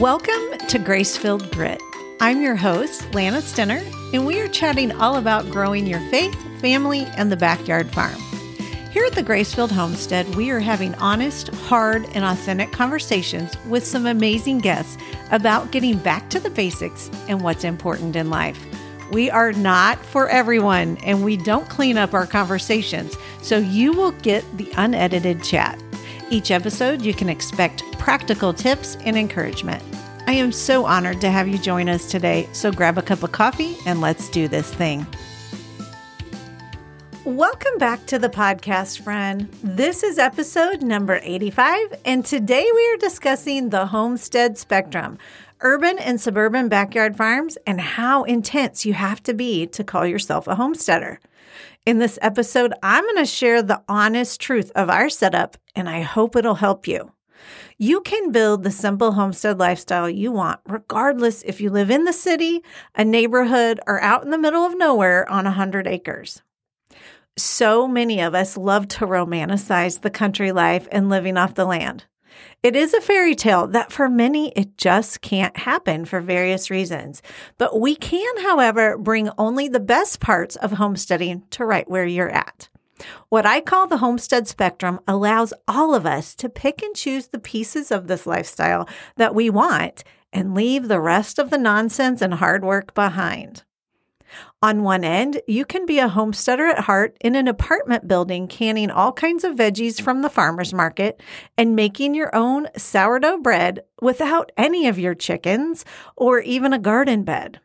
Welcome to Grace Filled Grit. I'm your host, Lana Stenner, and we are chatting all about growing your faith, family, and the backyard farm. Here at the Gracefield Homestead, we are having honest, hard, and authentic conversations with some amazing guests about getting back to the basics and what's important in life. We are not for everyone, and we don't clean up our conversations, so you will get the unedited chat. Each episode, you can expect practical tips and encouragement. I am so honored to have you join us today, so grab a cup of coffee and let's do this thing. Welcome back to the podcast, friend. This is episode number 85, and today we are discussing the homestead spectrum urban and suburban backyard farms and how intense you have to be to call yourself a homesteader. In this episode, I'm going to share the honest truth of our setup, and I hope it'll help you. You can build the simple homestead lifestyle you want, regardless if you live in the city, a neighborhood, or out in the middle of nowhere on 100 acres. So many of us love to romanticize the country life and living off the land. It is a fairy tale that for many it just can't happen for various reasons. But we can, however, bring only the best parts of homesteading to right where you're at. What I call the homestead spectrum allows all of us to pick and choose the pieces of this lifestyle that we want and leave the rest of the nonsense and hard work behind. On one end, you can be a homesteader at heart in an apartment building, canning all kinds of veggies from the farmer's market and making your own sourdough bread without any of your chickens or even a garden bed.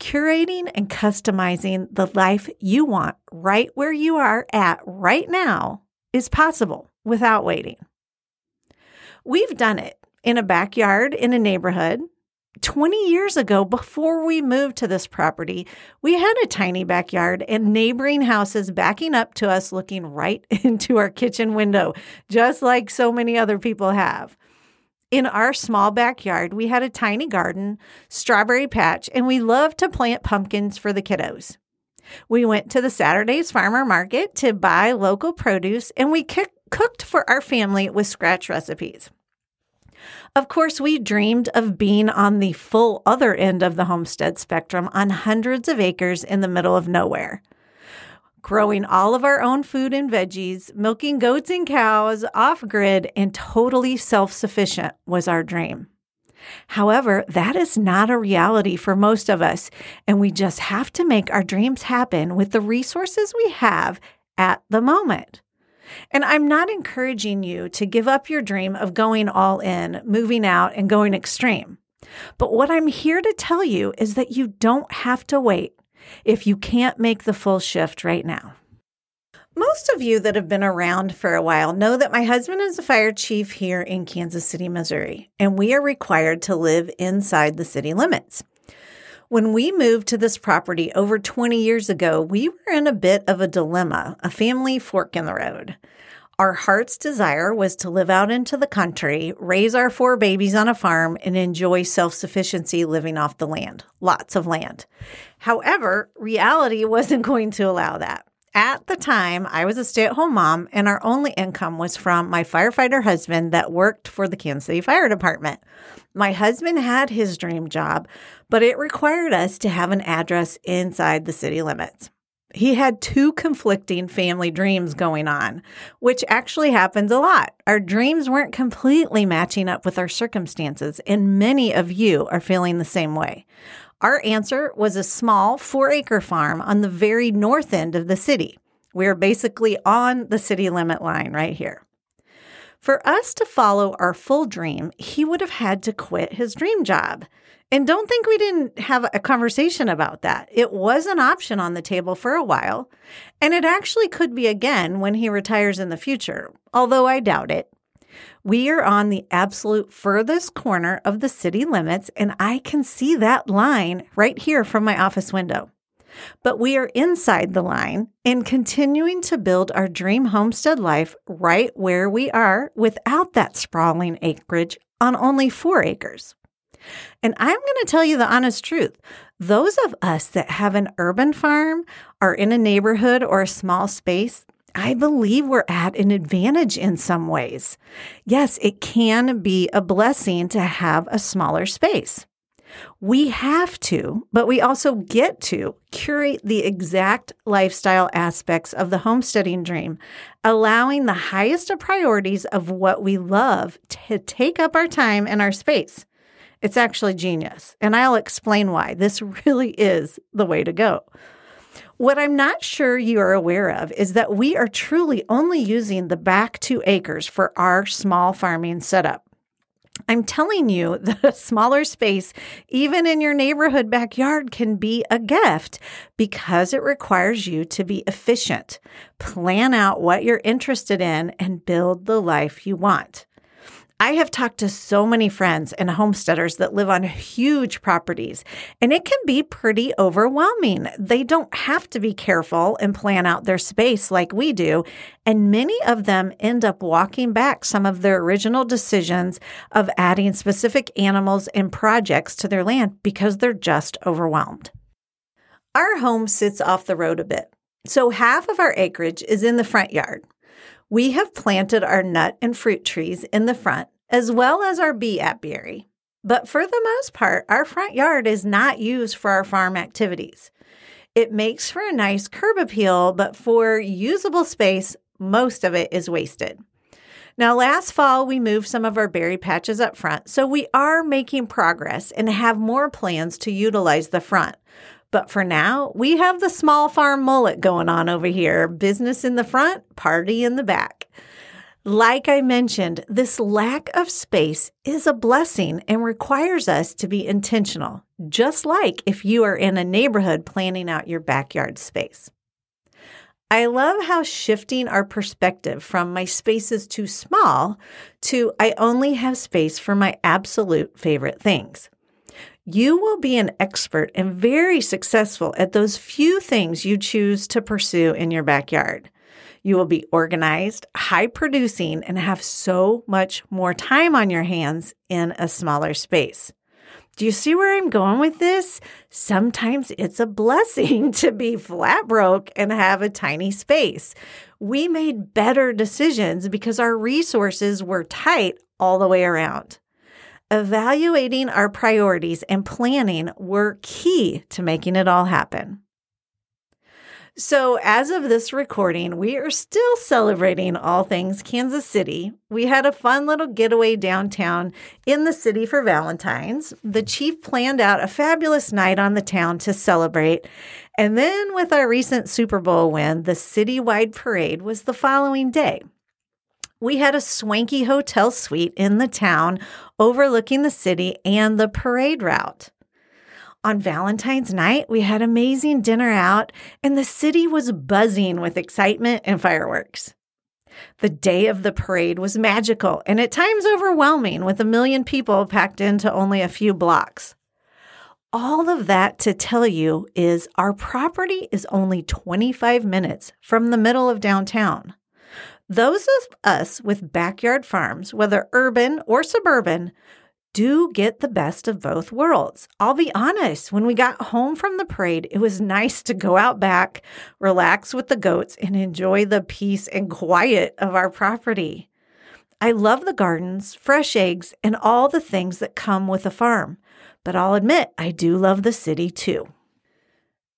Curating and customizing the life you want right where you are at right now is possible without waiting. We've done it in a backyard in a neighborhood 20 years ago, before we moved to this property, we had a tiny backyard and neighboring houses backing up to us, looking right into our kitchen window, just like so many other people have. In our small backyard, we had a tiny garden, strawberry patch, and we loved to plant pumpkins for the kiddos. We went to the Saturday's farmer market to buy local produce, and we cooked for our family with scratch recipes. Of course, we dreamed of being on the full other end of the homestead spectrum on hundreds of acres in the middle of nowhere. Growing all of our own food and veggies, milking goats and cows off grid, and totally self sufficient was our dream. However, that is not a reality for most of us, and we just have to make our dreams happen with the resources we have at the moment. And I'm not encouraging you to give up your dream of going all in, moving out, and going extreme. But what I'm here to tell you is that you don't have to wait if you can't make the full shift right now. Most of you that have been around for a while know that my husband is a fire chief here in Kansas City, Missouri, and we are required to live inside the city limits. When we moved to this property over 20 years ago, we were in a bit of a dilemma, a family fork in the road. Our heart's desire was to live out into the country, raise our four babies on a farm, and enjoy self sufficiency living off the land. Lots of land. However, reality wasn't going to allow that. At the time, I was a stay at home mom, and our only income was from my firefighter husband that worked for the Kansas City Fire Department. My husband had his dream job, but it required us to have an address inside the city limits. He had two conflicting family dreams going on, which actually happens a lot. Our dreams weren't completely matching up with our circumstances, and many of you are feeling the same way. Our answer was a small four acre farm on the very north end of the city. We're basically on the city limit line right here. For us to follow our full dream, he would have had to quit his dream job. And don't think we didn't have a conversation about that. It was an option on the table for a while, and it actually could be again when he retires in the future, although I doubt it. We are on the absolute furthest corner of the city limits, and I can see that line right here from my office window. But we are inside the line and continuing to build our dream homestead life right where we are without that sprawling acreage on only four acres. And I'm going to tell you the honest truth. Those of us that have an urban farm, are in a neighborhood or a small space, I believe we're at an advantage in some ways. Yes, it can be a blessing to have a smaller space. We have to, but we also get to curate the exact lifestyle aspects of the homesteading dream, allowing the highest of priorities of what we love to take up our time and our space. It's actually genius, and I'll explain why. This really is the way to go. What I'm not sure you are aware of is that we are truly only using the back two acres for our small farming setup. I'm telling you that a smaller space, even in your neighborhood backyard, can be a gift because it requires you to be efficient, plan out what you're interested in, and build the life you want. I have talked to so many friends and homesteaders that live on huge properties, and it can be pretty overwhelming. They don't have to be careful and plan out their space like we do, and many of them end up walking back some of their original decisions of adding specific animals and projects to their land because they're just overwhelmed. Our home sits off the road a bit, so half of our acreage is in the front yard. We have planted our nut and fruit trees in the front, as well as our bee apiary. But for the most part, our front yard is not used for our farm activities. It makes for a nice curb appeal, but for usable space, most of it is wasted. Now, last fall, we moved some of our berry patches up front, so we are making progress and have more plans to utilize the front. But for now, we have the small farm mullet going on over here business in the front, party in the back. Like I mentioned, this lack of space is a blessing and requires us to be intentional, just like if you are in a neighborhood planning out your backyard space. I love how shifting our perspective from my space is too small to I only have space for my absolute favorite things you will be an expert and very successful at those few things you choose to pursue in your backyard. You will be organized, high producing, and have so much more time on your hands in a smaller space. Do you see where I'm going with this? Sometimes it's a blessing to be flat broke and have a tiny space. We made better decisions because our resources were tight all the way around. Evaluating our priorities and planning were key to making it all happen. So, as of this recording, we are still celebrating all things Kansas City. We had a fun little getaway downtown in the city for Valentine's. The chief planned out a fabulous night on the town to celebrate. And then, with our recent Super Bowl win, the citywide parade was the following day. We had a swanky hotel suite in the town overlooking the city and the parade route. On Valentine's night, we had amazing dinner out, and the city was buzzing with excitement and fireworks. The day of the parade was magical and at times overwhelming, with a million people packed into only a few blocks. All of that to tell you is our property is only 25 minutes from the middle of downtown. Those of us with backyard farms, whether urban or suburban, do get the best of both worlds. I'll be honest, when we got home from the parade, it was nice to go out back, relax with the goats, and enjoy the peace and quiet of our property. I love the gardens, fresh eggs, and all the things that come with a farm, but I'll admit I do love the city too.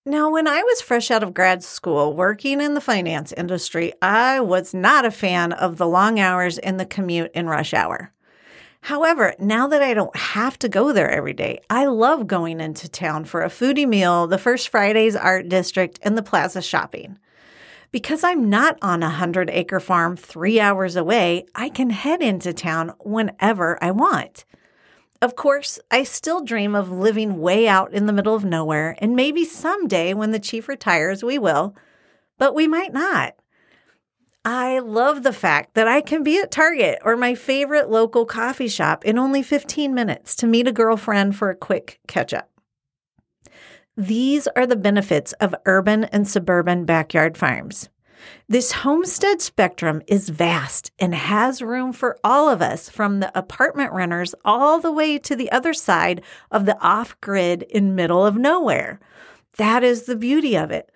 Now, when I was fresh out of grad school working in the finance industry, I was not a fan of the long hours and the commute in rush hour. However, now that I don't have to go there every day, I love going into town for a foodie meal, the First Fridays Art District, and the Plaza shopping. Because I'm not on a 100 acre farm three hours away, I can head into town whenever I want. Of course, I still dream of living way out in the middle of nowhere, and maybe someday when the chief retires, we will, but we might not. I love the fact that I can be at Target or my favorite local coffee shop in only 15 minutes to meet a girlfriend for a quick catch up. These are the benefits of urban and suburban backyard farms. This homestead spectrum is vast and has room for all of us, from the apartment renters all the way to the other side of the off grid in middle of nowhere. That is the beauty of it.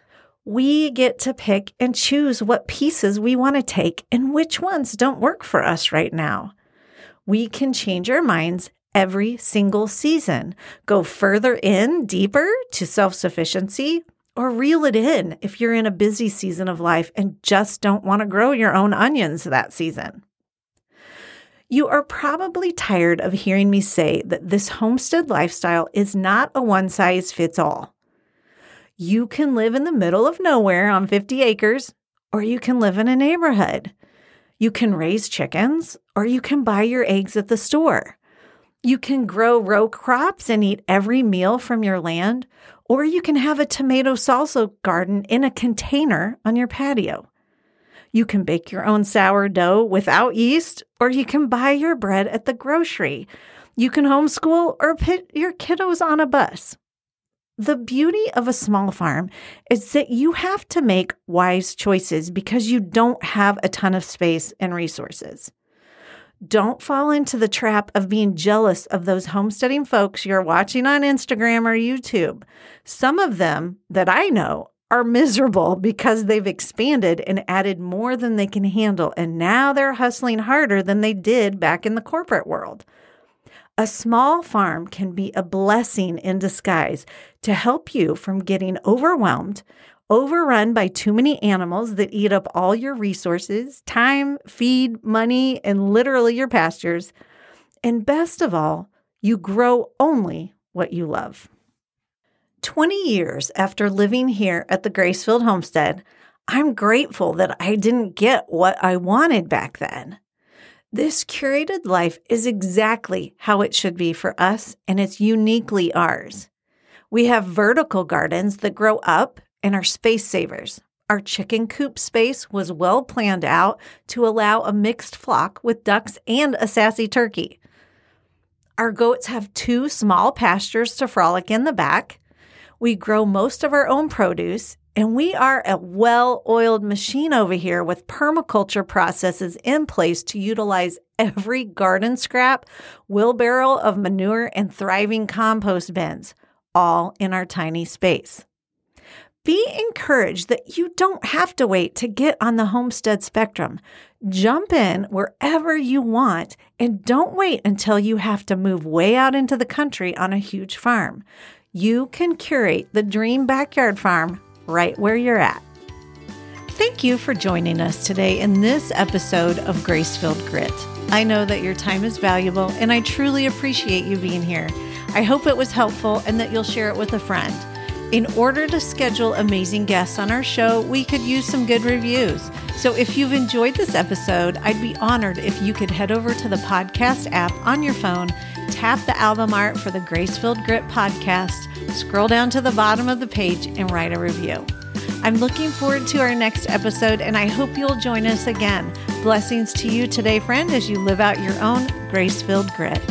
We get to pick and choose what pieces we want to take and which ones don't work for us right now. We can change our minds every single season, go further in, deeper to self sufficiency, or reel it in if you're in a busy season of life and just don't want to grow your own onions that season. You are probably tired of hearing me say that this homestead lifestyle is not a one size fits all. You can live in the middle of nowhere on 50 acres, or you can live in a neighborhood. You can raise chickens, or you can buy your eggs at the store. You can grow row crops and eat every meal from your land, or you can have a tomato salsa garden in a container on your patio. You can bake your own sourdough without yeast, or you can buy your bread at the grocery. You can homeschool or put your kiddos on a bus. The beauty of a small farm is that you have to make wise choices because you don't have a ton of space and resources. Don't fall into the trap of being jealous of those homesteading folks you're watching on Instagram or YouTube. Some of them that I know are miserable because they've expanded and added more than they can handle, and now they're hustling harder than they did back in the corporate world. A small farm can be a blessing in disguise to help you from getting overwhelmed overrun by too many animals that eat up all your resources, time, feed, money, and literally your pastures. And best of all, you grow only what you love. 20 years after living here at the Gracefield homestead, I'm grateful that I didn't get what I wanted back then. This curated life is exactly how it should be for us, and it's uniquely ours. We have vertical gardens that grow up and our space savers. Our chicken coop space was well planned out to allow a mixed flock with ducks and a sassy turkey. Our goats have two small pastures to frolic in the back. We grow most of our own produce, and we are a well oiled machine over here with permaculture processes in place to utilize every garden scrap, wheelbarrow of manure, and thriving compost bins, all in our tiny space. Be encouraged that you don't have to wait to get on the homestead spectrum. Jump in wherever you want and don't wait until you have to move way out into the country on a huge farm. You can curate the dream backyard farm right where you're at. Thank you for joining us today in this episode of Gracefield Grit. I know that your time is valuable and I truly appreciate you being here. I hope it was helpful and that you'll share it with a friend. In order to schedule amazing guests on our show, we could use some good reviews. So if you've enjoyed this episode, I'd be honored if you could head over to the podcast app on your phone, tap the album art for the Gracefield Grit podcast, scroll down to the bottom of the page, and write a review. I'm looking forward to our next episode, and I hope you'll join us again. Blessings to you today, friend, as you live out your own grace filled grit.